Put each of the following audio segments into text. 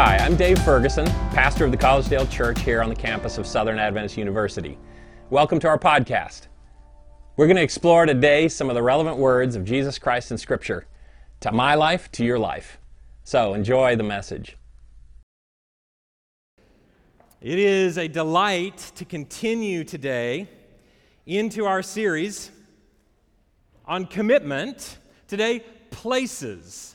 Hi, I'm Dave Ferguson, pastor of the Collegedale Church here on the campus of Southern Adventist University. Welcome to our podcast. We're going to explore today some of the relevant words of Jesus Christ in Scripture to my life, to your life. So enjoy the message. It is a delight to continue today into our series on commitment. Today, places.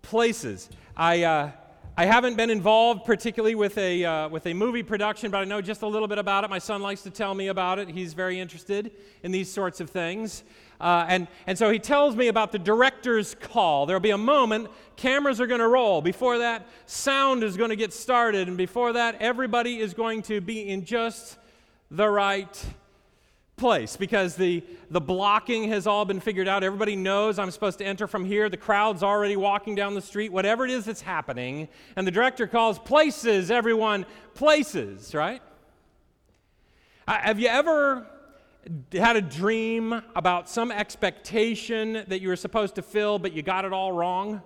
Places. I, uh, I haven't been involved particularly with a, uh, with a movie production, but I know just a little bit about it. My son likes to tell me about it. He's very interested in these sorts of things. Uh, and, and so he tells me about the director's call. There'll be a moment, cameras are going to roll. Before that, sound is going to get started. And before that, everybody is going to be in just the right place because the, the blocking has all been figured out. Everybody knows I'm supposed to enter from here. The crowd's already walking down the street, whatever it is that's happening. And the director calls places, everyone, places, right? Uh, have you ever had a dream about some expectation that you were supposed to fill, but you got it all wrong?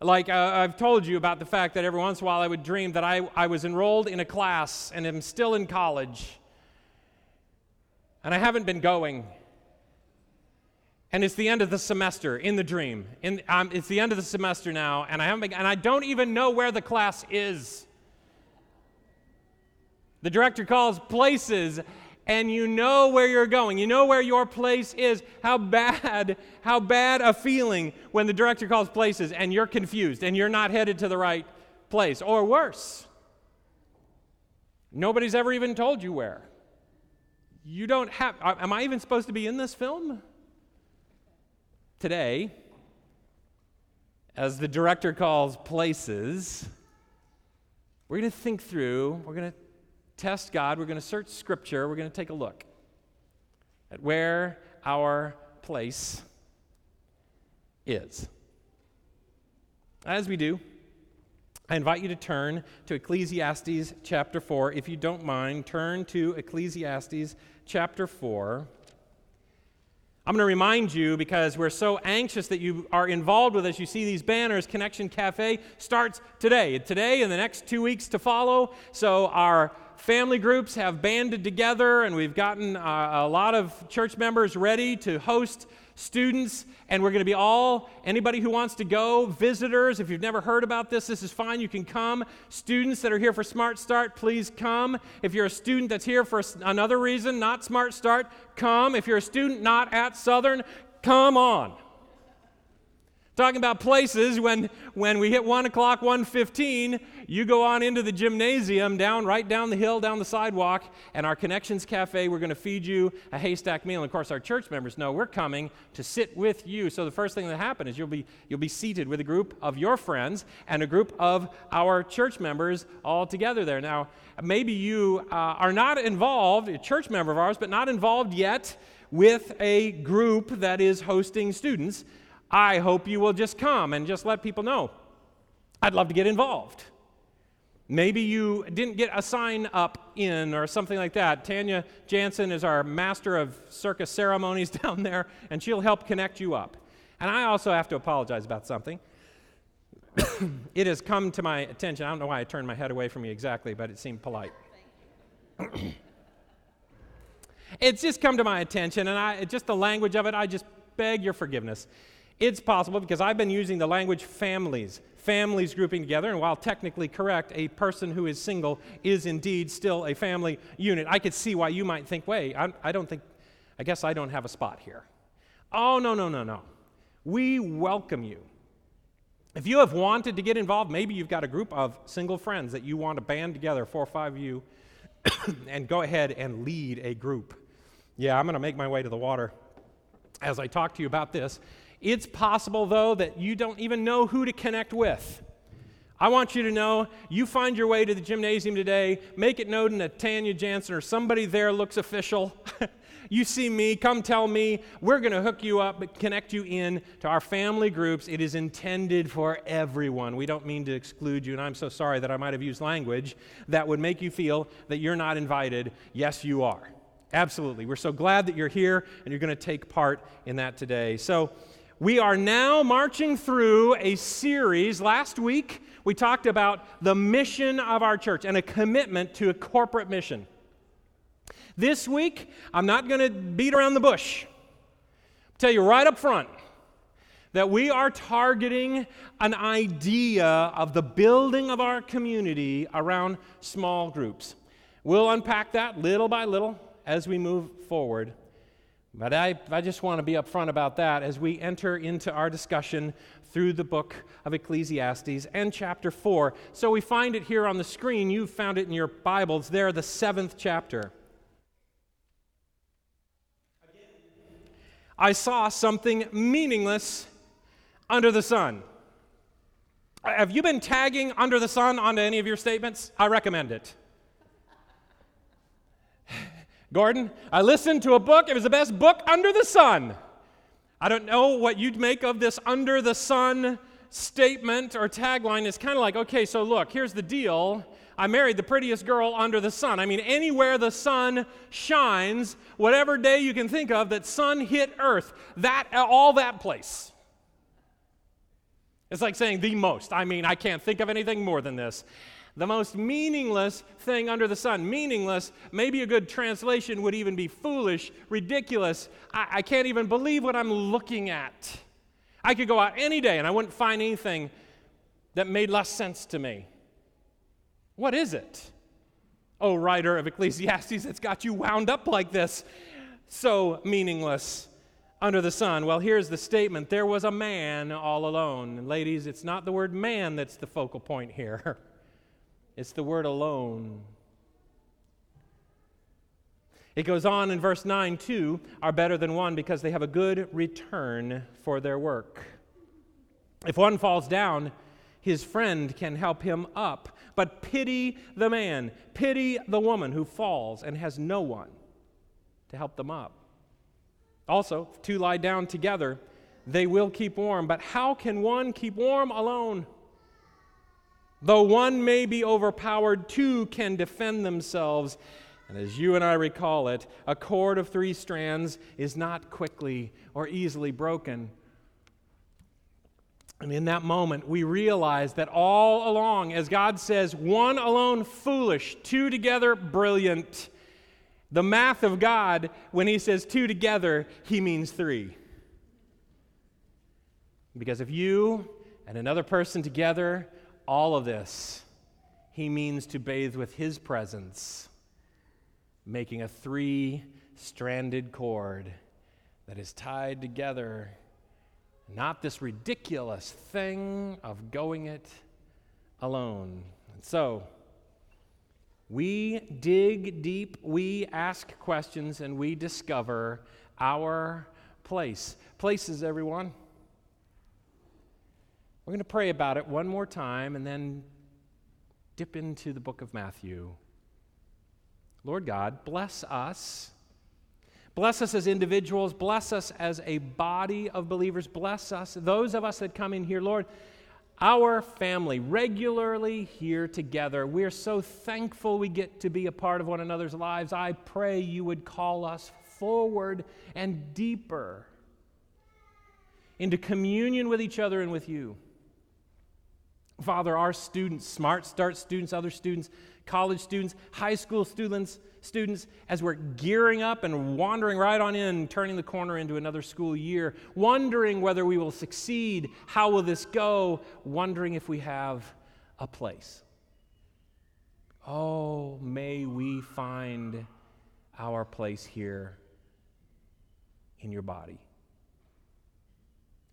Like uh, I've told you about the fact that every once in a while I would dream that I, I was enrolled in a class and am still in college and I haven't been going. And it's the end of the semester in the dream. In, um, it's the end of the semester now, and I haven't been, and I don't even know where the class is. The director calls places, and you know where you're going. You know where your place is. How bad, how bad a feeling when the director calls places and you're confused and you're not headed to the right place. Or worse, nobody's ever even told you where. You don't have, am I even supposed to be in this film? Today, as the director calls places, we're going to think through, we're going to test God, we're going to search Scripture, we're going to take a look at where our place is. As we do, I invite you to turn to Ecclesiastes chapter 4. If you don't mind, turn to Ecclesiastes chapter 4. I'm going to remind you because we're so anxious that you are involved with us. You see these banners. Connection Cafe starts today. Today and the next two weeks to follow. So our family groups have banded together, and we've gotten uh, a lot of church members ready to host students, and we're going to be all, anybody who wants to go, visitors, if you've never heard about this, this is fine. You can come. Students that are here for Smart Start, please come. If you're a student that's here for another reason, not Smart Start, come. If you're a student not at Southern, come on talking about places when when we hit 1 o'clock 1.15 you go on into the gymnasium down right down the hill down the sidewalk and our connections cafe we're going to feed you a haystack meal. And of course our church members know we're coming to sit with you. So the first thing that happens is you'll be you'll be seated with a group of your friends and a group of our church members all together there. Now maybe you uh, are not involved a church member of ours but not involved yet with a group that is hosting students I hope you will just come and just let people know. I'd love to get involved. Maybe you didn't get a sign up in or something like that. Tanya Jansen is our master of circus ceremonies down there, and she'll help connect you up. And I also have to apologize about something. it has come to my attention. I don't know why I turned my head away from you exactly, but it seemed polite. it's just come to my attention, and I, just the language of it, I just beg your forgiveness. It's possible because I've been using the language families, families grouping together, and while technically correct, a person who is single is indeed still a family unit. I could see why you might think, wait, I, I don't think, I guess I don't have a spot here. Oh, no, no, no, no. We welcome you. If you have wanted to get involved, maybe you've got a group of single friends that you want to band together, four or five of you, and go ahead and lead a group. Yeah, I'm going to make my way to the water as I talk to you about this. It's possible, though, that you don't even know who to connect with. I want you to know you find your way to the gymnasium today, make it known that Tanya Jansen or somebody there looks official. you see me, come tell me. We're going to hook you up, connect you in to our family groups. It is intended for everyone. We don't mean to exclude you, and I'm so sorry that I might have used language that would make you feel that you're not invited. Yes, you are. Absolutely. We're so glad that you're here and you're going to take part in that today. So, we are now marching through a series. Last week, we talked about the mission of our church and a commitment to a corporate mission. This week, I'm not going to beat around the bush. I'll tell you right up front that we are targeting an idea of the building of our community around small groups. We'll unpack that little by little as we move forward. But I, I just want to be upfront about that as we enter into our discussion through the book of Ecclesiastes and chapter 4. So we find it here on the screen. You've found it in your Bibles there, the seventh chapter. I saw something meaningless under the sun. Have you been tagging under the sun onto any of your statements? I recommend it. Gordon, I listened to a book. It was the best book under the sun. I don't know what you'd make of this under the sun statement or tagline. It's kind of like, okay, so look, here's the deal. I married the prettiest girl under the sun. I mean, anywhere the sun shines, whatever day you can think of that sun hit earth, that all that place. It's like saying the most. I mean, I can't think of anything more than this. The most meaningless thing under the sun. Meaningless, maybe a good translation would even be foolish, ridiculous. I, I can't even believe what I'm looking at. I could go out any day and I wouldn't find anything that made less sense to me. What is it? Oh, writer of Ecclesiastes, it's got you wound up like this. So meaningless under the sun? Well, here's the statement there was a man all alone. And ladies, it's not the word man that's the focal point here, it's the word alone. It goes on in verse 9, two are better than one because they have a good return for their work. If one falls down, his friend can help him up. But pity the man, pity the woman who falls and has no one to help them up. Also, if two lie down together, they will keep warm. But how can one keep warm alone? Though one may be overpowered, two can defend themselves. And as you and I recall it, a cord of three strands is not quickly or easily broken. And in that moment, we realize that all along, as God says, one alone foolish, two together brilliant. The math of God, when He says two together, He means three. Because if you and another person together, all of this, He means to bathe with His presence, making a three stranded cord that is tied together. Not this ridiculous thing of going it alone. And so, we dig deep, we ask questions, and we discover our place. Places, everyone. We're going to pray about it one more time and then dip into the book of Matthew. Lord God, bless us. Bless us as individuals. Bless us as a body of believers. Bless us, those of us that come in here, Lord our family regularly here together. We're so thankful we get to be a part of one another's lives. I pray you would call us forward and deeper into communion with each other and with you. Father, our students, Smart Start students, other students, college students, high school students, students, as we're gearing up and wandering right on in, turning the corner into another school year, wondering whether we will succeed, how will this go, wondering if we have a place. Oh, may we find our place here in your body.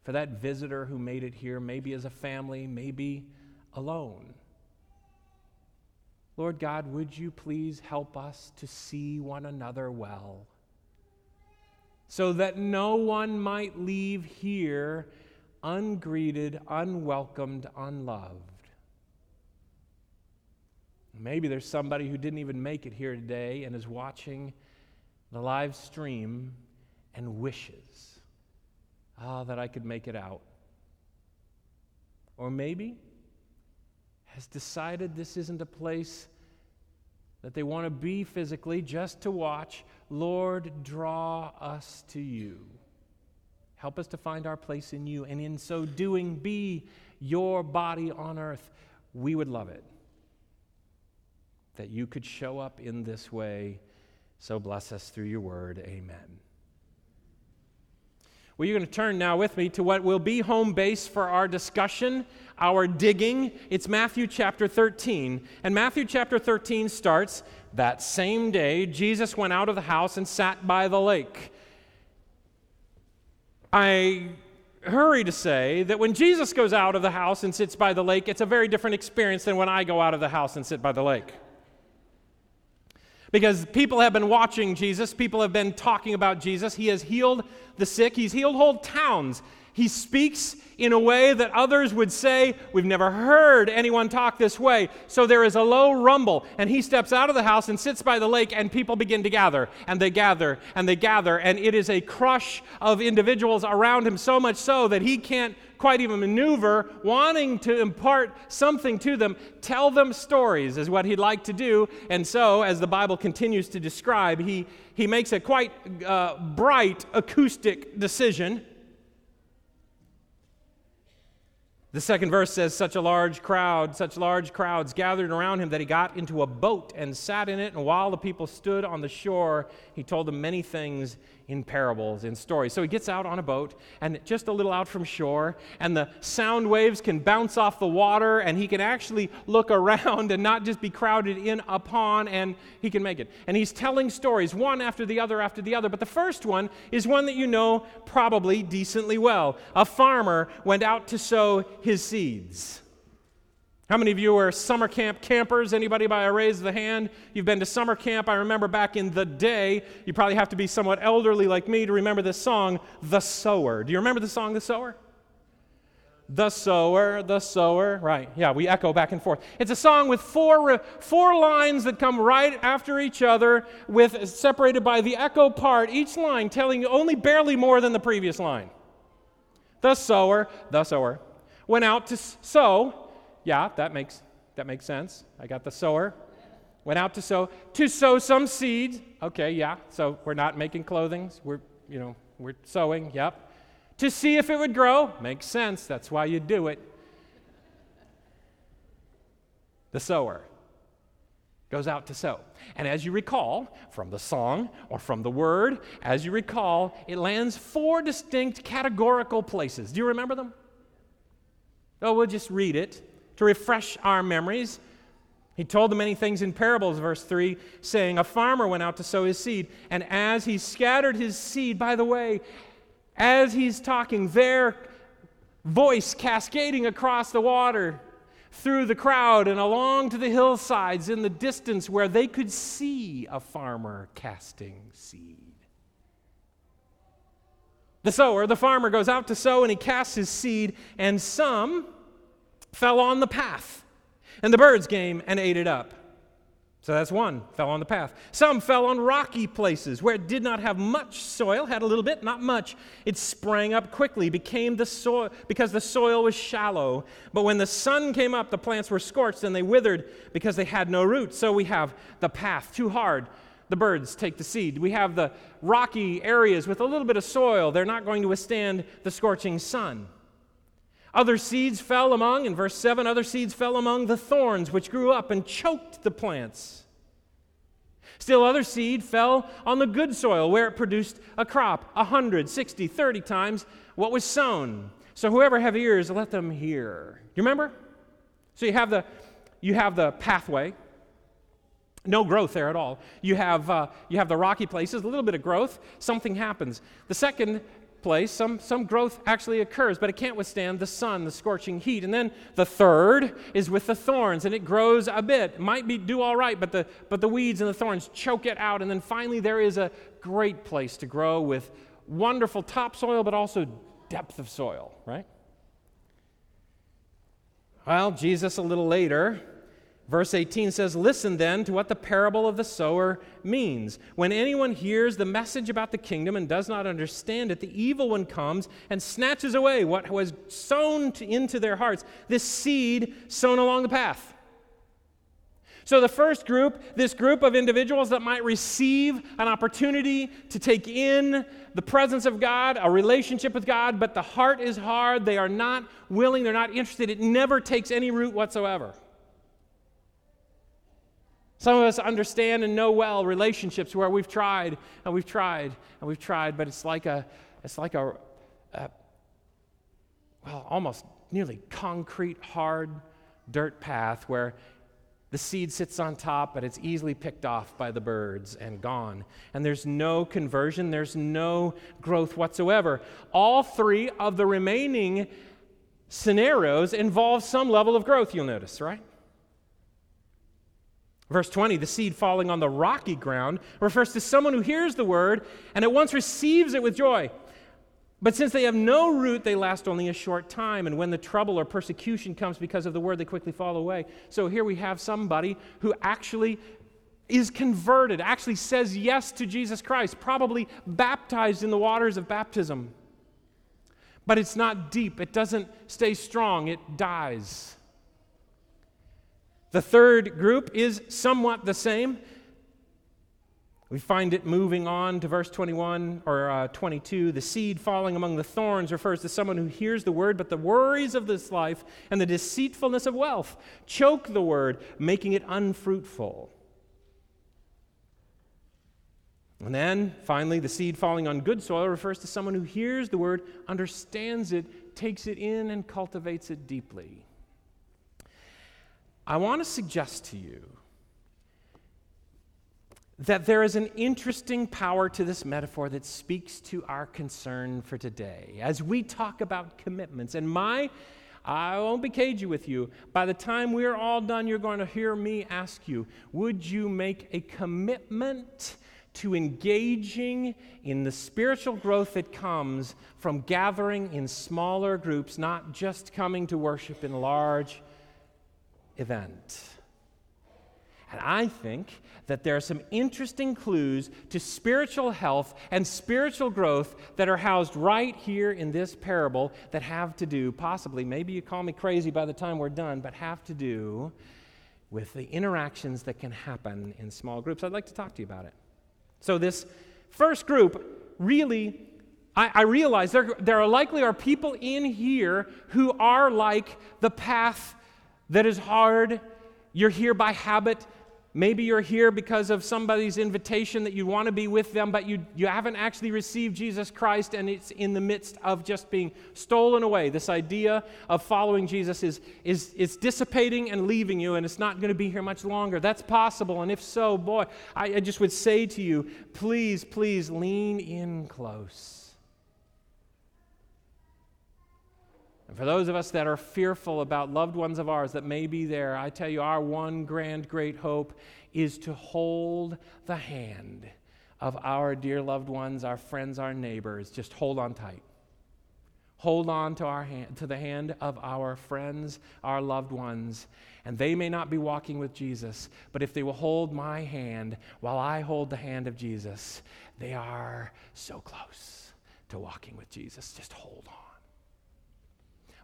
For that visitor who made it here, maybe as a family, maybe alone. Lord God, would you please help us to see one another well so that no one might leave here ungreeted, unwelcomed, unloved? Maybe there's somebody who didn't even make it here today and is watching the live stream and wishes, ah, that I could make it out. Or maybe has decided this isn't a place that they want to be physically just to watch, Lord, draw us to you. Help us to find our place in you, and in so doing, be your body on earth, we would love it that you could show up in this way. So bless us through your word. Amen. Well, you're going to turn now with me to what will be home base for our discussion, our digging. It's Matthew chapter 13. And Matthew chapter 13 starts that same day, Jesus went out of the house and sat by the lake. I hurry to say that when Jesus goes out of the house and sits by the lake, it's a very different experience than when I go out of the house and sit by the lake because people have been watching Jesus, people have been talking about Jesus. He has healed the sick, he's healed whole towns. He speaks in a way that others would say, We've never heard anyone talk this way. So there is a low rumble, and he steps out of the house and sits by the lake, and people begin to gather, and they gather, and they gather, and it is a crush of individuals around him, so much so that he can't quite even maneuver, wanting to impart something to them, tell them stories is what he'd like to do. And so, as the Bible continues to describe, he, he makes a quite uh, bright acoustic decision. The second verse says, Such a large crowd, such large crowds gathered around him that he got into a boat and sat in it. And while the people stood on the shore, he told them many things in parables, in stories. So he gets out on a boat and just a little out from shore, and the sound waves can bounce off the water, and he can actually look around and not just be crowded in upon, and he can make it. And he's telling stories, one after the other after the other. But the first one is one that you know probably decently well. A farmer went out to sow his seeds. How many of you are summer camp campers? Anybody by a raise of the hand? You've been to summer camp. I remember back in the day, you probably have to be somewhat elderly like me to remember this song, The Sower. Do you remember the song, The Sower? The sower, the sower. Right. Yeah, we echo back and forth. It's a song with four, four lines that come right after each other, with separated by the echo part, each line telling you only barely more than the previous line. The sower, the sower, went out to sow yeah, that makes, that makes sense. I got the sower. Went out to sow, to sow some seed. Okay, yeah. So we're not making clothing. We're, you know, we're sowing. Yep. To see if it would grow. Makes sense. That's why you do it. The sower goes out to sow. And as you recall from the song or from the word, as you recall, it lands four distinct categorical places. Do you remember them? Oh, we'll just read it to refresh our memories. He told them many things in parables, verse 3, saying, A farmer went out to sow his seed, and as he scattered his seed, by the way, as he's talking, their voice cascading across the water through the crowd and along to the hillsides in the distance where they could see a farmer casting seed. The sower, the farmer, goes out to sow and he casts his seed, and some fell on the path, and the birds came and ate it up. So that's one, fell on the path. Some fell on rocky places where it did not have much soil, had a little bit, not much. It sprang up quickly, became the soil because the soil was shallow. But when the sun came up, the plants were scorched and they withered because they had no root. So we have the path, too hard. The birds take the seed. We have the rocky areas with a little bit of soil. They're not going to withstand the scorching sun. Other seeds fell among, in verse 7, other seeds fell among the thorns, which grew up and choked the plants. Still, other seed fell on the good soil, where it produced a crop, a hundred, sixty, thirty times what was sown. So whoever have ears, let them hear. You remember? So you have the, you have the pathway, no growth there at all. You have, uh, you have the rocky places, a little bit of growth, something happens. The second place, some, some growth actually occurs, but it can't withstand the sun, the scorching heat. And then the third is with the thorns, and it grows a bit. It might be, do all right, but the, but the weeds and the thorns choke it out. And then finally, there is a great place to grow with wonderful topsoil, but also depth of soil, right? Well, Jesus, a little later, Verse 18 says, Listen then to what the parable of the sower means. When anyone hears the message about the kingdom and does not understand it, the evil one comes and snatches away what was sown into their hearts, this seed sown along the path. So, the first group, this group of individuals that might receive an opportunity to take in the presence of God, a relationship with God, but the heart is hard, they are not willing, they're not interested, it never takes any root whatsoever. Some of us understand and know well relationships where we've tried and we've tried and we've tried, but it's like a, it's like a, a well, almost nearly concrete, hard dirt path where the seed sits on top, but it's easily picked off by the birds and gone. And there's no conversion, there's no growth whatsoever. All three of the remaining scenarios involve some level of growth, you'll notice, right? Verse 20, the seed falling on the rocky ground refers to someone who hears the word and at once receives it with joy. But since they have no root, they last only a short time. And when the trouble or persecution comes because of the word, they quickly fall away. So here we have somebody who actually is converted, actually says yes to Jesus Christ, probably baptized in the waters of baptism. But it's not deep, it doesn't stay strong, it dies. The third group is somewhat the same. We find it moving on to verse 21 or uh, 22. The seed falling among the thorns refers to someone who hears the word, but the worries of this life and the deceitfulness of wealth choke the word, making it unfruitful. And then, finally, the seed falling on good soil refers to someone who hears the word, understands it, takes it in, and cultivates it deeply. I want to suggest to you that there is an interesting power to this metaphor that speaks to our concern for today. As we talk about commitments, and my, I won't be cagey with you, by the time we're all done, you're going to hear me ask you, would you make a commitment? To engaging in the spiritual growth that comes from gathering in smaller groups, not just coming to worship in large event. And I think that there are some interesting clues to spiritual health and spiritual growth that are housed right here in this parable that have to do, possibly, maybe you call me crazy by the time we're done, but have to do with the interactions that can happen in small groups. I'd like to talk to you about it. So, this first group really I, I, realize there, there are likely are people in here who are like the path that is hard. You're here by habit. Maybe you're here because of somebody's invitation that you want to be with them, but you, you haven't actually received Jesus Christ, and it's in the midst of just being stolen away. This idea of following Jesus is, is, is dissipating and leaving you, and it's not going to be here much longer. That's possible, and if so, boy, I, I just would say to you please, please lean in close. And for those of us that are fearful about loved ones of ours that may be there, I tell you, our one grand great hope is to hold the hand of our dear loved ones, our friends, our neighbors. Just hold on tight. Hold on to, our hand, to the hand of our friends, our loved ones. And they may not be walking with Jesus, but if they will hold my hand while I hold the hand of Jesus, they are so close to walking with Jesus. Just hold on.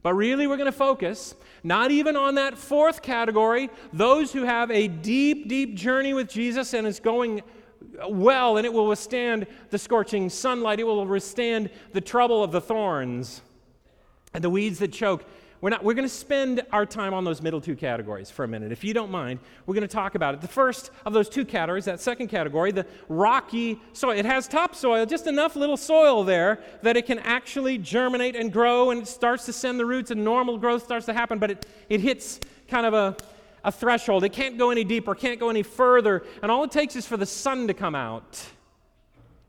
But really, we're going to focus not even on that fourth category, those who have a deep, deep journey with Jesus and it's going well and it will withstand the scorching sunlight, it will withstand the trouble of the thorns and the weeds that choke. We're, not, we're going to spend our time on those middle two categories for a minute. If you don't mind, we're going to talk about it. The first of those two categories, that second category, the rocky soil, it has topsoil, just enough little soil there that it can actually germinate and grow and it starts to send the roots and normal growth starts to happen, but it, it hits kind of a, a threshold. It can't go any deeper, can't go any further, and all it takes is for the sun to come out.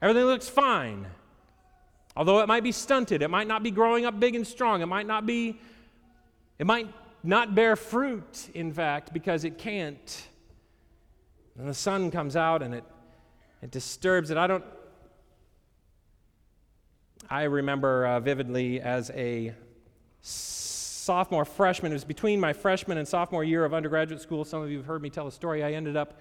Everything looks fine. Although it might be stunted, it might not be growing up big and strong, it might not be it might not bear fruit, in fact, because it can't. And the sun comes out and it, it disturbs it. I don't. I remember uh, vividly as a sophomore freshman, it was between my freshman and sophomore year of undergraduate school. Some of you have heard me tell a story. I ended up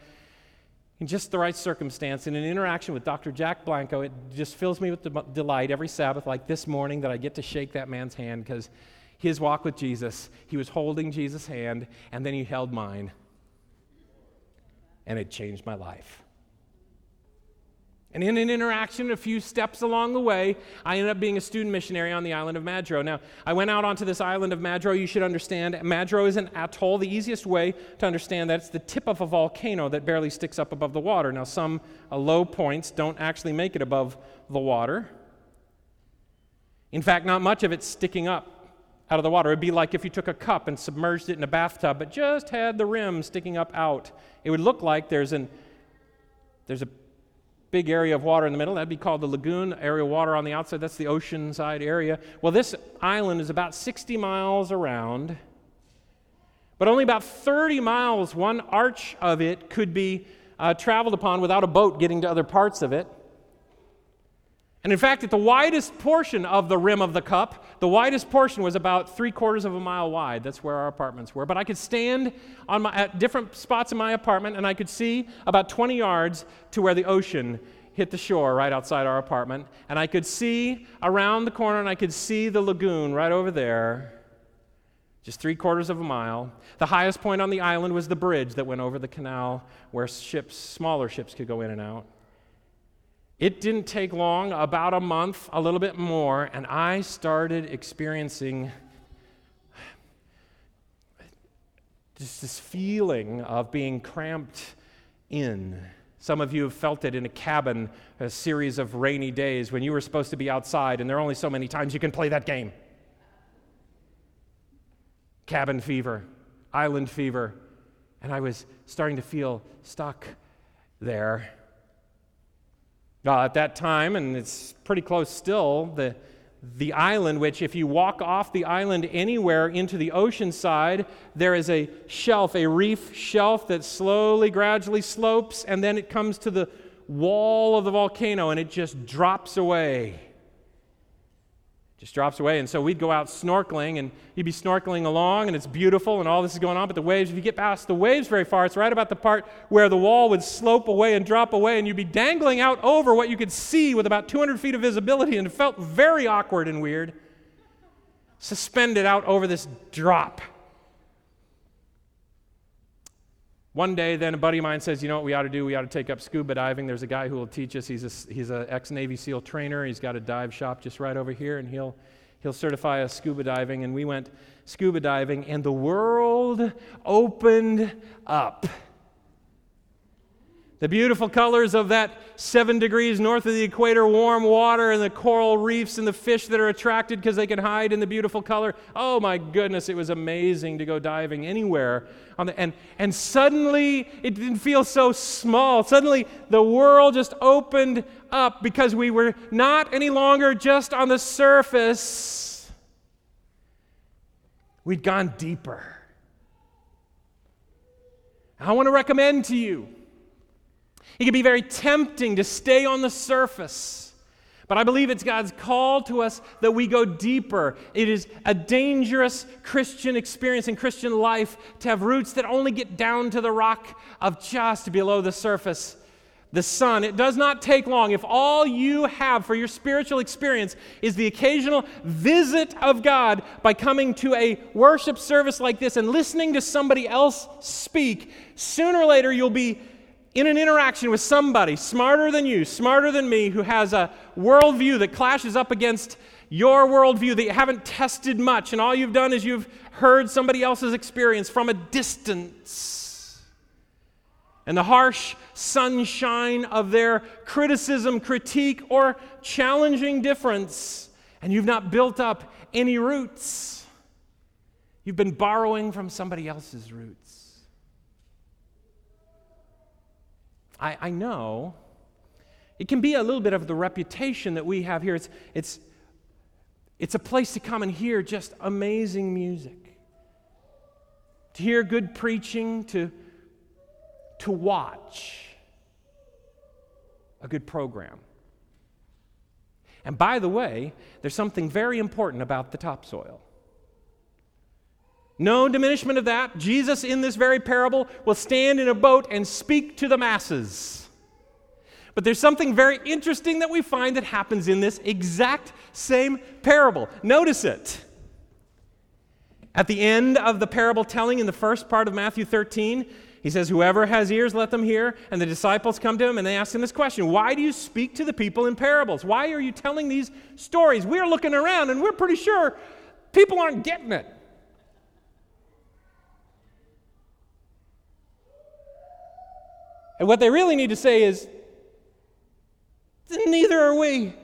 in just the right circumstance, in an interaction with Dr. Jack Blanco, it just fills me with delight every Sabbath, like this morning, that I get to shake that man's hand because his walk with Jesus, he was holding Jesus' hand, and then he held mine. And it changed my life. And in an interaction, a few steps along the way, I ended up being a student missionary on the island of Majuro. Now, I went out onto this island of Majuro. You should understand, Majuro is an atoll. The easiest way to understand that it's the tip of a volcano that barely sticks up above the water. Now, some uh, low points don't actually make it above the water. In fact, not much of it's sticking up out of the water. It'd be like if you took a cup and submerged it in a bathtub, but just had the rim sticking up out. It would look like there's an there's a big area of water in the middle. That'd be called the lagoon. Area of water on the outside, that's the ocean side area. Well, this island is about 60 miles around, but only about 30 miles, one arch of it, could be uh, traveled upon without a boat getting to other parts of it. And in fact, at the widest portion of the rim of the cup, the widest portion was about three quarters of a mile wide. That's where our apartments were. But I could stand on my, at different spots in my apartment and I could see about 20 yards to where the ocean hit the shore right outside our apartment. And I could see around the corner and I could see the lagoon right over there, just three quarters of a mile. The highest point on the island was the bridge that went over the canal where ships, smaller ships, could go in and out. It didn't take long, about a month, a little bit more, and I started experiencing just this feeling of being cramped in. Some of you have felt it in a cabin, a series of rainy days when you were supposed to be outside, and there are only so many times you can play that game. Cabin fever, island fever, and I was starting to feel stuck there. Uh, at that time, and it's pretty close still, the, the island, which, if you walk off the island anywhere into the ocean side, there is a shelf, a reef shelf that slowly, gradually slopes, and then it comes to the wall of the volcano and it just drops away just drops away. And so we'd go out snorkeling, and you'd be snorkeling along, and it's beautiful, and all this is going on. But the waves, if you get past the waves very far, it's right about the part where the wall would slope away and drop away, and you'd be dangling out over what you could see with about 200 feet of visibility, and it felt very awkward and weird. Suspended out over this drop. One day, then a buddy of mine says, You know what we ought to do? We ought to take up scuba diving. There's a guy who will teach us. He's, a, he's an ex Navy SEAL trainer. He's got a dive shop just right over here, and he'll, he'll certify us scuba diving. And we went scuba diving, and the world opened up. The beautiful colors of that seven degrees north of the equator warm water and the coral reefs and the fish that are attracted because they can hide in the beautiful color. Oh my goodness, it was amazing to go diving anywhere. On the, and, and suddenly it didn't feel so small. Suddenly the world just opened up because we were not any longer just on the surface, we'd gone deeper. I want to recommend to you it can be very tempting to stay on the surface. But I believe it's God's call to us that we go deeper. It is a dangerous Christian experience and Christian life to have roots that only get down to the rock of just below the surface. The sun, it does not take long. If all you have for your spiritual experience is the occasional visit of God by coming to a worship service like this and listening to somebody else speak, sooner or later you'll be in an interaction with somebody smarter than you, smarter than me, who has a worldview that clashes up against your worldview that you haven't tested much, and all you've done is you've heard somebody else's experience from a distance. And the harsh sunshine of their criticism, critique, or challenging difference, and you've not built up any roots. You've been borrowing from somebody else's roots. I, I know it can be a little bit of the reputation that we have here. It's, it's, it's a place to come and hear just amazing music, to hear good preaching, to, to watch a good program. And by the way, there's something very important about the topsoil. No diminishment of that. Jesus, in this very parable, will stand in a boat and speak to the masses. But there's something very interesting that we find that happens in this exact same parable. Notice it. At the end of the parable telling in the first part of Matthew 13, He says, Whoever has ears, let them hear. And the disciples come to him and they ask him this question Why do you speak to the people in parables? Why are you telling these stories? We're looking around and we're pretty sure people aren't getting it. And what they really need to say is, Neither are we.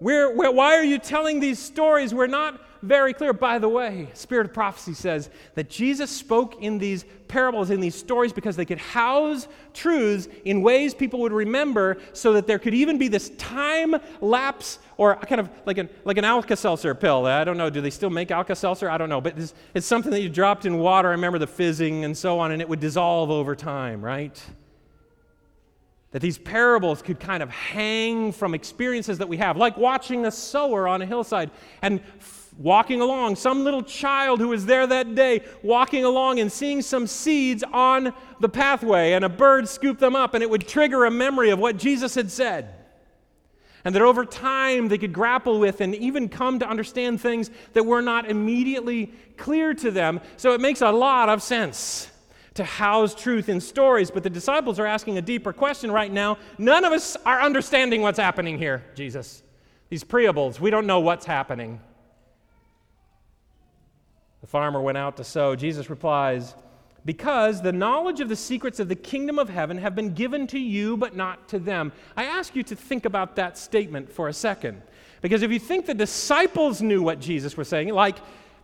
We're, we're, why are you telling these stories? We're not very clear. By the way, Spirit of Prophecy says that Jesus spoke in these parables, in these stories, because they could house truths in ways people would remember so that there could even be this time lapse or kind of like an, like an Alka Seltzer pill. I don't know, do they still make Alka Seltzer? I don't know. But it's, it's something that you dropped in water. I remember the fizzing and so on, and it would dissolve over time, right? That these parables could kind of hang from experiences that we have, like watching a sower on a hillside and walking along, some little child who was there that day, walking along and seeing some seeds on the pathway, and a bird scooped them up, and it would trigger a memory of what Jesus had said. And that over time they could grapple with and even come to understand things that were not immediately clear to them. So it makes a lot of sense to house truth in stories, but the disciples are asking a deeper question right now. None of us are understanding what's happening here, Jesus. These preables, we don't know what's happening. The farmer went out to sow. Jesus replies, Because the knowledge of the secrets of the kingdom of heaven have been given to you, but not to them. I ask you to think about that statement for a second. Because if you think the disciples knew what Jesus was saying, like,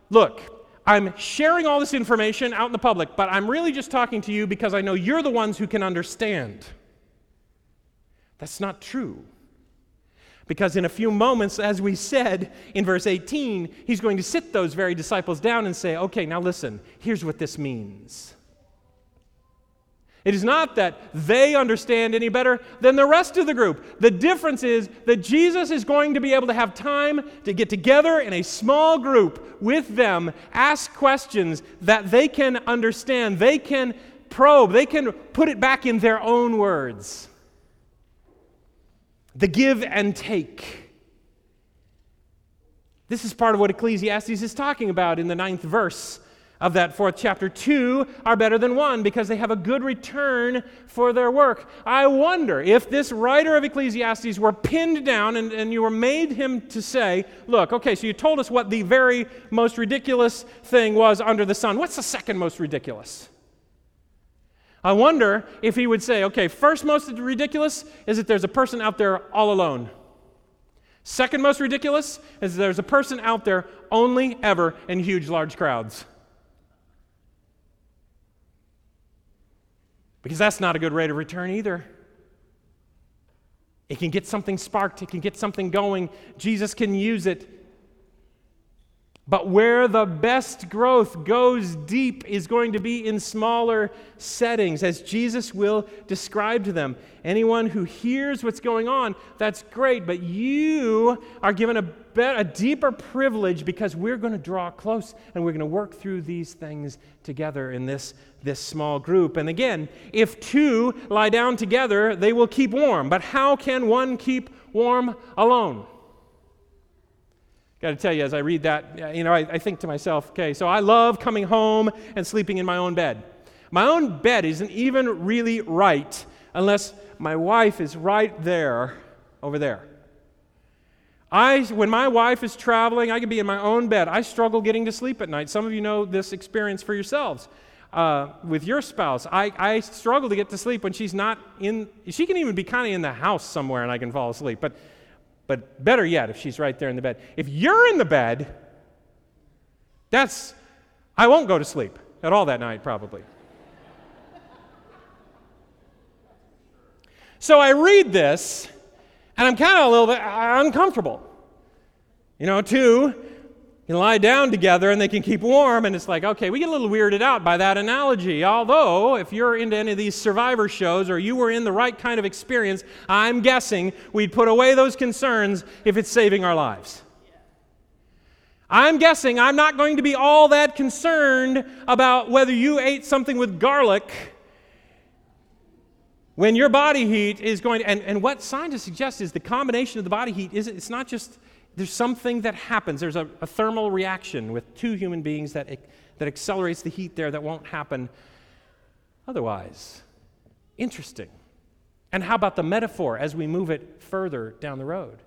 look, I'm sharing all this information out in the public, but I'm really just talking to you because I know you're the ones who can understand. That's not true. Because in a few moments, as we said in verse 18, he's going to sit those very disciples down and say, okay, now listen, here's what this means. It is not that they understand any better than the rest of the group. The difference is that Jesus is going to be able to have time to get together in a small group with them, ask questions that they can understand, they can probe, they can put it back in their own words. The give and take. This is part of what Ecclesiastes is talking about in the ninth verse of that fourth chapter. Two are better than one because they have a good return for their work. I wonder if this writer of Ecclesiastes were pinned down and, and you were made him to say, Look, okay, so you told us what the very most ridiculous thing was under the sun. What's the second most ridiculous? I wonder if he would say, okay, first most ridiculous is that there's a person out there all alone. Second most ridiculous is there's a person out there only ever in huge, large crowds. Because that's not a good rate of return either. It can get something sparked, it can get something going. Jesus can use it but where the best growth goes deep is going to be in smaller settings, as Jesus will describe to them. Anyone who hears what's going on, that's great, but you are given a, a deeper privilege because we're going to draw close and we're going to work through these things together in this, this small group. And again, if two lie down together, they will keep warm. But how can one keep warm alone? Got to tell you, as I read that, you know, I, I, think to myself, okay, so I love coming home and sleeping in my own bed. My own bed isn't even really right unless my wife is right there, over there. I, when my wife is traveling, I can be in my own bed. I struggle getting to sleep at night. Some of you know this experience for yourselves. Uh, with your spouse, I, I struggle to get to sleep when she's not in, she can even be kind of in the house somewhere and I can fall asleep. But but better yet, if she's right there in the bed. If you're in the bed, that's, I won't go to sleep at all that night, probably. so I read this, and I'm kind of a little bit uncomfortable. You know, two, can lie down together and they can keep warm. And it's like, okay, we get a little weirded out by that analogy. Although, if you're into any of these survivor shows or you were in the right kind of experience, I'm guessing we'd put away those concerns if it's saving our lives. I'm guessing I'm not going to be all that concerned about whether you ate something with garlic when your body heat is going to, and, and what scientists suggest is the combination of the body heat is it's not just there's something that happens. There's a, a thermal reaction with two human beings that, that accelerates the heat there that won't happen otherwise. Interesting. And how about the metaphor as we move it further down the road?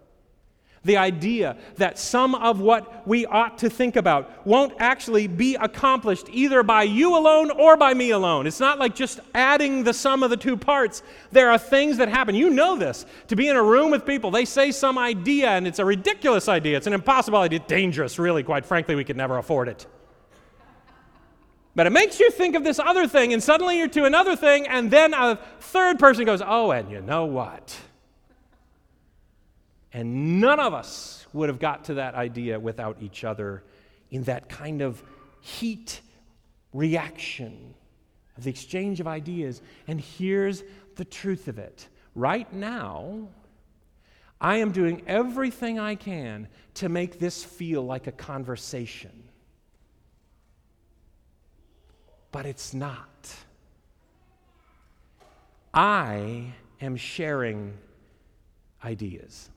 The idea that some of what we ought to think about won't actually be accomplished either by you alone or by me alone. It's not like just adding the sum of the two parts. There are things that happen. You know this. To be in a room with people, they say some idea and it's a ridiculous idea. It's an impossible idea. Dangerous, really. Quite frankly, we could never afford it. But it makes you think of this other thing, and suddenly you're to another thing, and then a third person goes, Oh, and you know what? And none of us would have got to that idea without each other in that kind of heat reaction of the exchange of ideas. And here's the truth of it right now, I am doing everything I can to make this feel like a conversation. But it's not. I am sharing ideas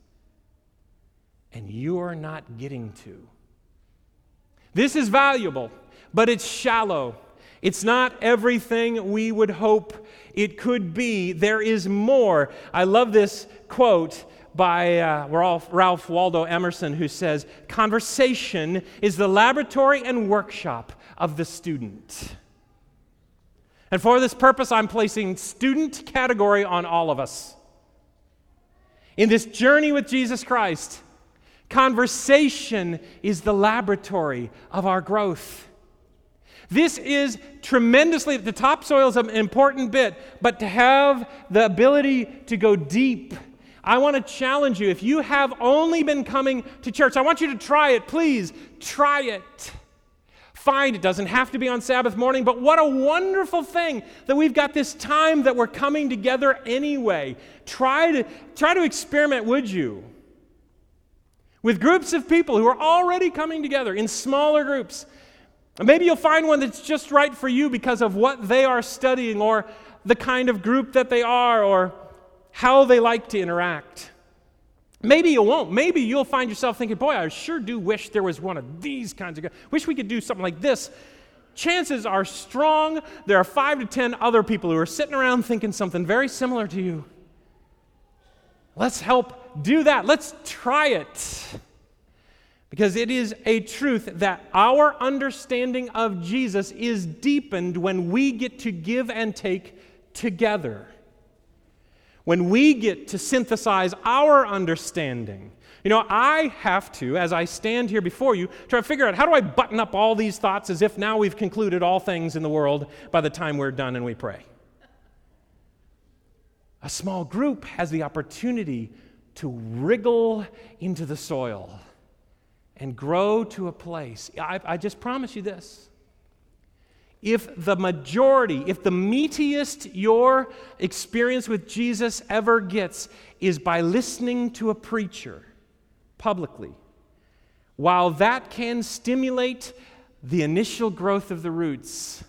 and you're not getting to. This is valuable, but it's shallow. It's not everything we would hope it could be. There is more. I love this quote by uh, Ralph, Ralph Waldo Emerson, who says, Conversation is the laboratory and workshop of the student. And for this purpose, I'm placing student category on all of us. In this journey with Jesus Christ, Conversation is the laboratory of our growth. This is tremendously, the topsoil is an important bit, but to have the ability to go deep, I want to challenge you. If you have only been coming to church, I want you to try it. Please try it. Find it doesn't have to be on Sabbath morning, but what a wonderful thing that we've got this time that we're coming together anyway. Try to try to experiment, would you? With groups of people who are already coming together in smaller groups. Maybe you'll find one that's just right for you because of what they are studying or the kind of group that they are or how they like to interact. Maybe you won't. Maybe you'll find yourself thinking, boy, I sure do wish there was one of these kinds of guys. Wish we could do something like this. Chances are strong there are five to ten other people who are sitting around thinking something very similar to you. Let's help do that. Let's try it. Because it is a truth that our understanding of Jesus is deepened when we get to give and take together. When we get to synthesize our understanding. You know, I have to, as I stand here before you, try to figure out how do I button up all these thoughts as if now we've concluded all things in the world by the time we're done and we pray. A small group has the opportunity to wriggle into the soil and grow to a place. I, I, just promise you this. If the majority, if the meatiest your experience with Jesus ever gets is by listening to a preacher publicly, while that can stimulate the initial growth of the roots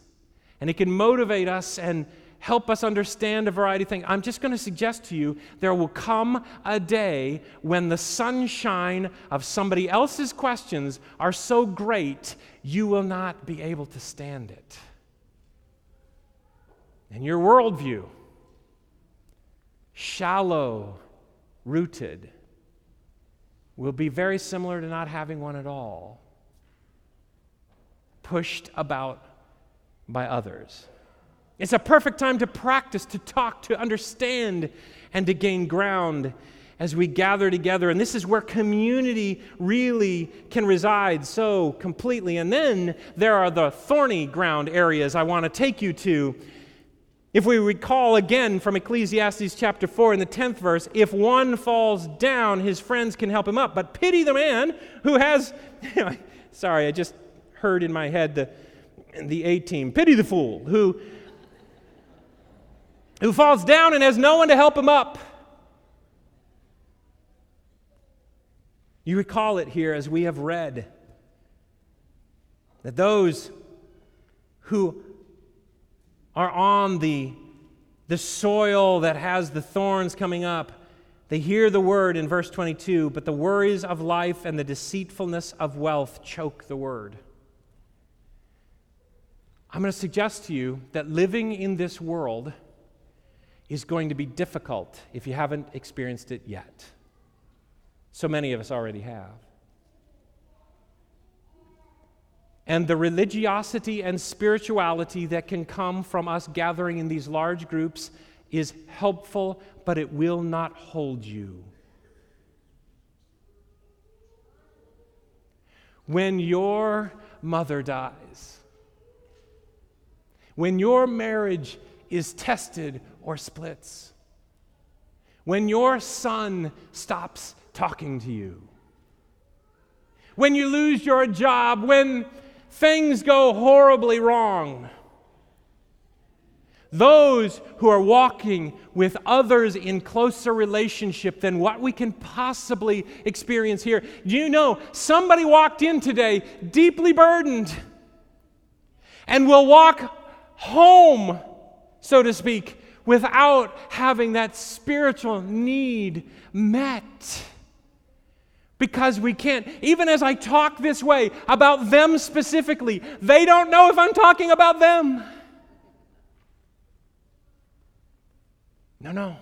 and it can motivate us and help us understand a variety of things. I'm just going to suggest to you there will come a day when the sunshine of somebody else's questions are so great you will not be able to stand it. And your worldview, shallow rooted, will be very similar to not having one at all, pushed about by others. It's a perfect time to practice, to talk, to understand, and to gain ground as we gather together. And this is where community really can reside so completely. And then there are the thorny ground areas I want to take you to. If we recall again from Ecclesiastes chapter 4 in the 10th verse, if one falls down, his friends can help him up. But pity the man who has, sorry, I just heard in my head the, the A team. Pity the fool who who falls down and has no one to help him up. You recall it here as we have read that those who are on the, the soil that has the thorns coming up, They hear the word in verse 22, but the worries of life and the deceitfulness of wealth choke the word. I'm going to suggest to you that living in this world is going to be difficult if you haven't experienced it yet. So many of us already have. And the religiosity and spirituality that can come from us gathering in these large groups is helpful, but it will not hold you. When your mother dies, when your marriage is tested or splits, when your son stops talking to you, when you lose your job, when things go horribly wrong, those who are walking with others in closer relationship than what we can possibly experience here. Do you know somebody walked in today deeply burdened and will walk home, so to speak, without having that spiritual need met? Because we can't, even as I talk this way about them specifically, they don't know if I'm talking about them. No, no.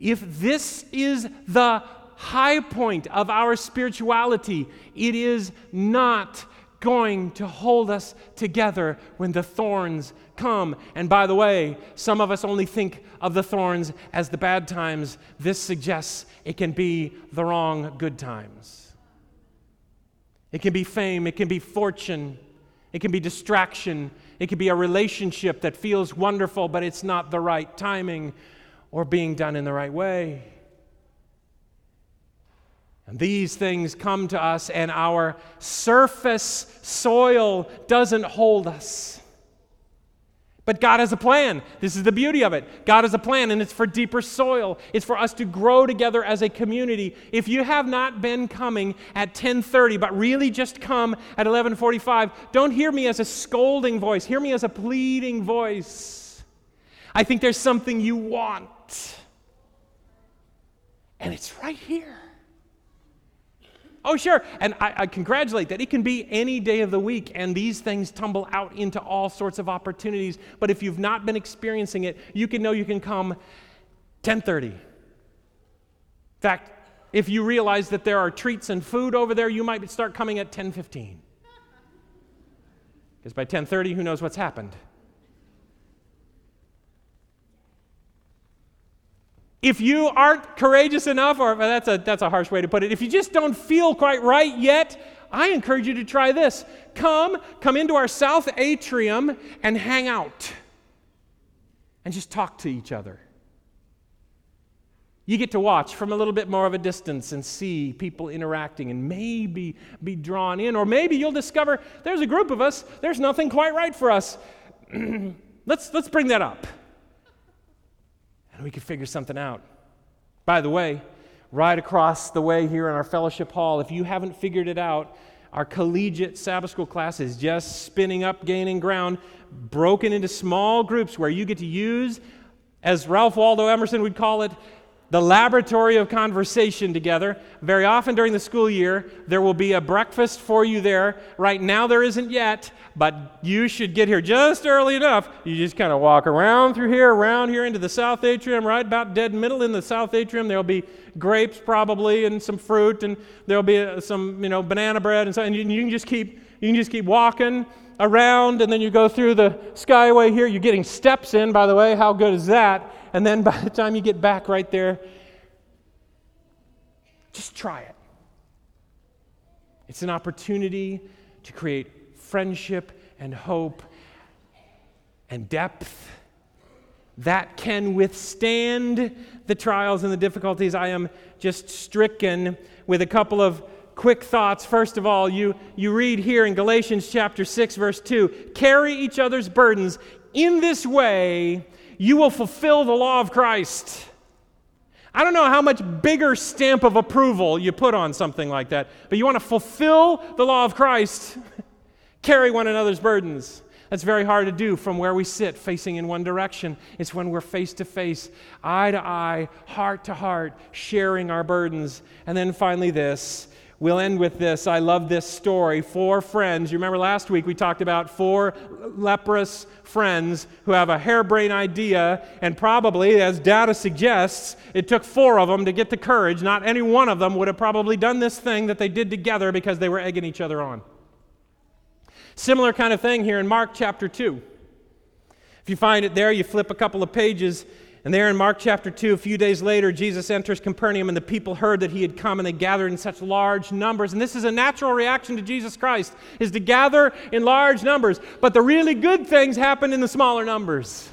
If this is the high point of our spirituality, it is not going to hold us together when the thorns come. And by the way, some of us only think of the thorns as the bad times. This suggests it can be the wrong good times. It can be fame, it can be fortune, it can be distraction, it can be a relationship that feels wonderful, but it's not the right timing or being done in the right way. And these things come to us, and our surface soil doesn't hold us. But God has a plan. This is the beauty of it. God has a plan, and it's for deeper soil. It's for us to grow together as a community. If you have not been coming at 10:30, but really just come at 11:45, don't hear me as a scolding voice. Hear me as a pleading voice. I think there's something you want, and it's right here. Oh, sure. And I, I, congratulate that. It can be any day of the week, and these things tumble out into all sorts of opportunities. But if you've not been experiencing it, you can know you can come 1030. In fact, if you realize that there are treats and food over there, you might start coming at 1015. Because by 1030, who knows what's happened? If you aren't courageous enough, or that's a, that's a harsh way to put it, if you just don't feel quite right yet, I encourage you to try this. Come, come into our south atrium and hang out and just talk to each other. You get to watch from a little bit more of a distance and see people interacting and maybe be drawn in, or maybe you'll discover there's a group of us, there's nothing quite right for us. let's, let's bring that up we could figure something out. By the way, right across the way here in our fellowship hall, if you haven't figured it out, our collegiate Sabbath school class is just spinning up, gaining ground, broken into small groups where you get to use, as Ralph Waldo Emerson would call it, the laboratory of conversation together. Very often during the school year, there will be a breakfast for you there. Right now, there isn't yet, but you should get here just early enough. You just kind of walk around through here, around here into the south atrium, right about dead middle in the south atrium. There'll be grapes probably and some fruit, and there'll be uh, some you know banana bread and so. And you, you can just keep you can just keep walking around, and then you go through the skyway here. You're getting steps in, by the way. How good is that? and then by the time you get back right there, just try it. It's an opportunity to create friendship and hope and depth that can withstand the trials and the difficulties. I am just stricken with a couple of quick thoughts. First of all, you, you read here in Galatians chapter 6, verse 2 carry each other's burdens. In this way, you will fulfill the law of Christ. I don't know how much bigger stamp of approval you put on something like that, but you want to fulfill the law of Christ, carry one another's burdens. That's very hard to do from where we sit, facing in one direction. It's when we're face to face, eye to eye, heart to heart, sharing our burdens. And then finally, this. We'll end with this. I love this story. Four friends. You remember last week we talked about four leprous friends who have a harebrained idea, and probably, as data suggests, it took four of them to get the courage. Not any one of them would have probably done this thing that they did together because they were egging each other on. Similar kind of thing here in Mark chapter 2. If you find it there, you flip a couple of pages, and there in Mark chapter 2, a few days later, Jesus enters Capernaum, and the people heard that he had come, and they gathered in such large numbers. And this is a natural reaction to Jesus Christ, is to gather in large numbers. But the really good things happen in the smaller numbers.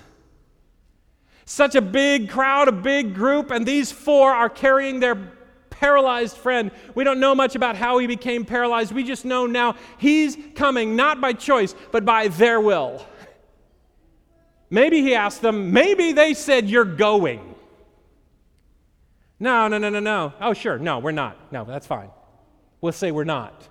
Such a big crowd, a big group, and these four are carrying their paralyzed friend. We don't know much about how he became paralyzed. We just know now he's coming not by choice, but by their will. Maybe he asked them, maybe they said, You're going. No, no, no, no, no. Oh, sure. No, we're not. No, that's fine. We'll say we're not.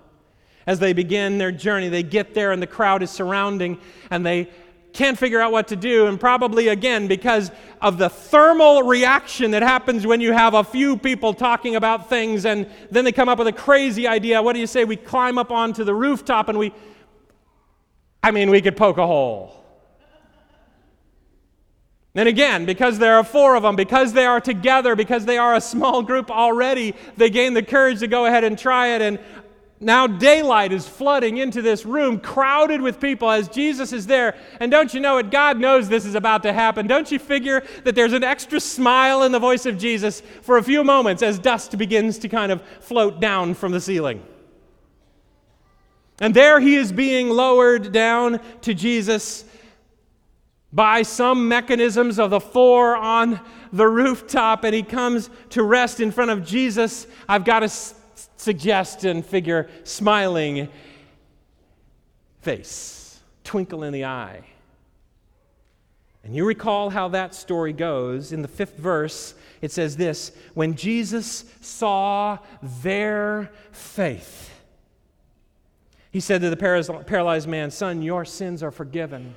As they begin their journey, they get there and the crowd is surrounding and they can't figure out what to do, and probably again because of the thermal reaction that happens when you have a few people talking about things, and then they come up with a crazy idea. What do you say? We climb up onto the rooftop and we, I mean, we could poke a hole. And again, because there are four of them, because they are together, because they are a small group already, they gain the courage to go ahead and try it. And now daylight is flooding into this room, crowded with people as Jesus is there. And don't you know it? God knows this is about to happen. Don't you figure that there's an extra smile in the voice of Jesus for a few moments as dust begins to kind of float down from the ceiling? And there he is being lowered down to Jesus by some mechanisms of the four on the rooftop, and he comes to rest in front of Jesus. I've got to suggest and figure smiling face, twinkle in the eye. And you recall how that story goes. In the fifth verse, it says this When Jesus saw their faith, he said to the paralyzed man, Son, your sins are forgiven.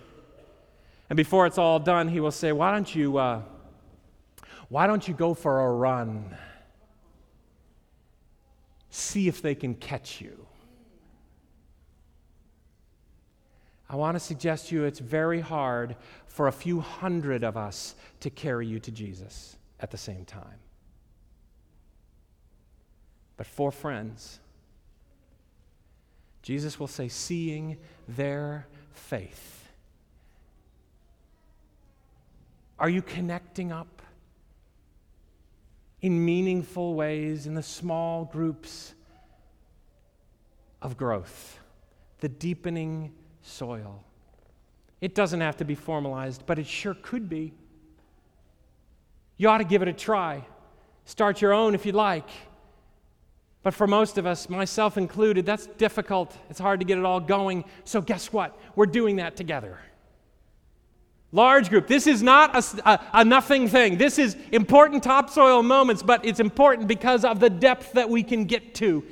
And before it's all done, he will say, Why don't you, uh, why don't you go for a run? see if they can catch you. I want to suggest to you it's very hard for a few hundred of us to carry you to Jesus at the same time. But for friends, Jesus will say, seeing their faith. Are you connecting up? in meaningful ways in the small groups of growth, the deepening soil. It doesn't have to be formalized, but it sure could be. You ought to give it a try. Start your own if you'd like. But for most of us, myself included, that's difficult. It's hard to get it all going. So, guess what? We're doing that together. Large group. This is not a, a, a, nothing thing. This is important topsoil moments, but it's important because of the depth that we can get to.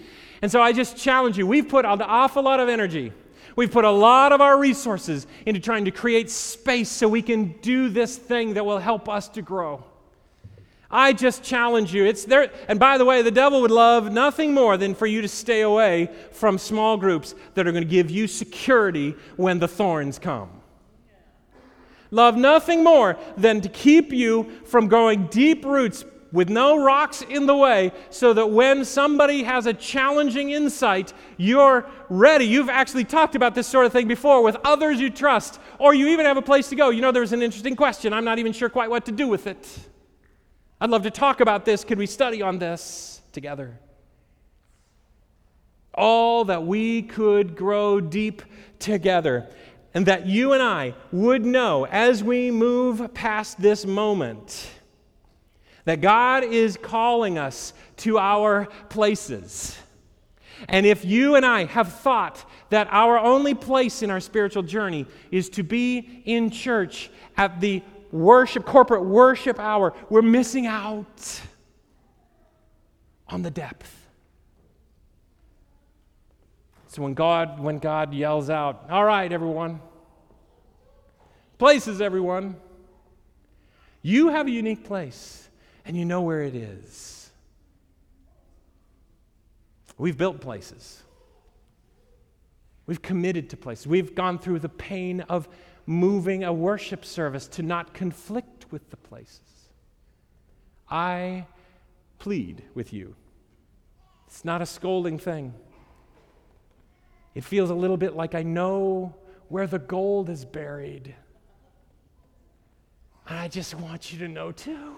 And so I just challenge you. We've put an awful lot of energy. We've put a lot of our resources into trying to create space so we can do this thing that will help us to grow. I just challenge you. It's there. And by the way, the devil would love nothing more than for you to stay away from small groups that are going to give you security when the thorns come. Love nothing more than to keep you from growing deep roots with no rocks in the way, so that when somebody has a challenging insight, you're ready. You've actually talked about this sort of thing before with others you trust, or you even have a place to go. You know, there's an interesting question. I'm not even sure quite what to do with it. I'd love to talk about this. Could we study on this together? All that we could grow deep together and that you and I would know as we move past this moment that God is calling us to our places. And if you and I have thought that our only place in our spiritual journey is to be in church at the worship, corporate worship hour, we're missing out on the depth. So when God, when God yells out, All right, everyone, Places, everyone. You have a unique place, and you know where it is. We've built places. We've committed to places. We've gone through the pain of moving a worship service to not conflict with the places. I plead with you. It's not a scolding thing. It feels a little bit like I know where the gold is buried. And I just want you to know too,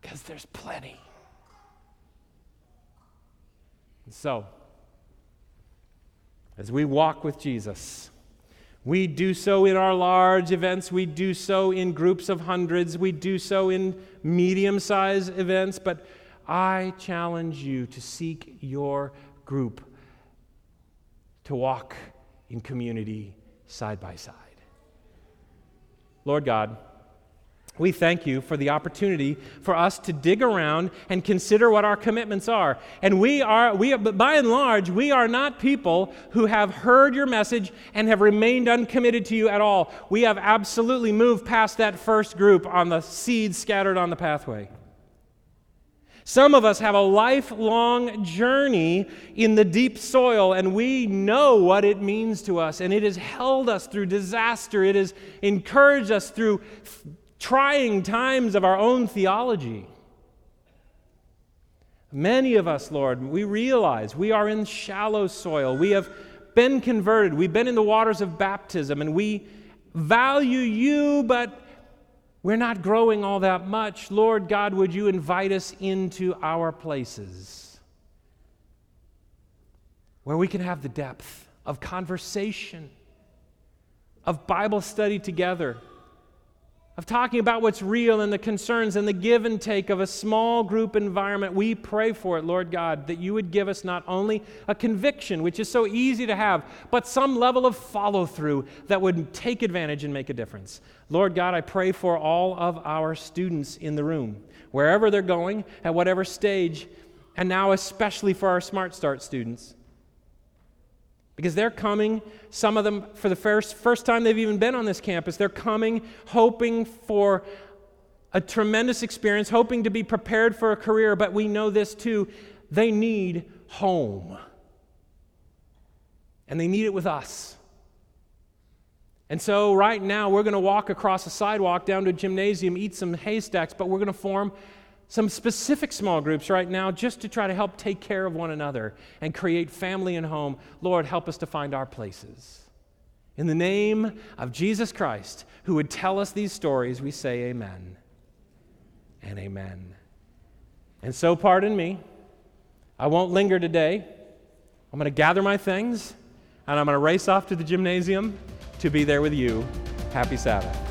because there's plenty. And so, as we walk with Jesus, we do so in our large events, we do so in groups of hundreds, we do so in medium sized events, but I challenge you to seek your group to walk in community side by side. Lord God, we thank you for the opportunity for us to dig around and consider what our commitments are. And we are, we, by and large, we are not people who have heard your message and have remained uncommitted to you at all. We have absolutely moved past that first group on the seeds scattered on the pathway. Some of us have a lifelong journey in the deep soil, and we know what it means to us. And it has held us through disaster, it has encouraged us through trying times of our own theology. Many of us, Lord, we realize we are in shallow soil. We have been converted. We've been in the waters of baptism, and we value you, but we're not growing all that much. Lord God, would you invite us into our places where we can have the depth of conversation, of Bible study together of talking about what's real and the concerns and the give and take of a small group environment. We pray for it, Lord God, that you would give us not only a conviction, which is so easy to have, but some level of follow through that would take advantage and make a difference. Lord God, I pray for all of our students in the room, wherever they're going, at whatever stage, and now especially for our Smart Start students. Because they're coming, some of them for the first, first time they've even been on this campus, they're coming hoping for a tremendous experience, hoping to be prepared for a career, but we know this too they need home. And they need it with us. And so, right now, we're going to walk across a sidewalk down to a gymnasium, eat some haystacks, but we're going to form some specific small groups right now just to try to help take care of one another and create family and home. Lord, help us to find our places. In the name of Jesus Christ, who would tell us these stories, we say amen and amen. And so, pardon me, I won't linger today. I'm going to gather my things and I'm going to race off to the gymnasium to be there with you. Happy Sabbath.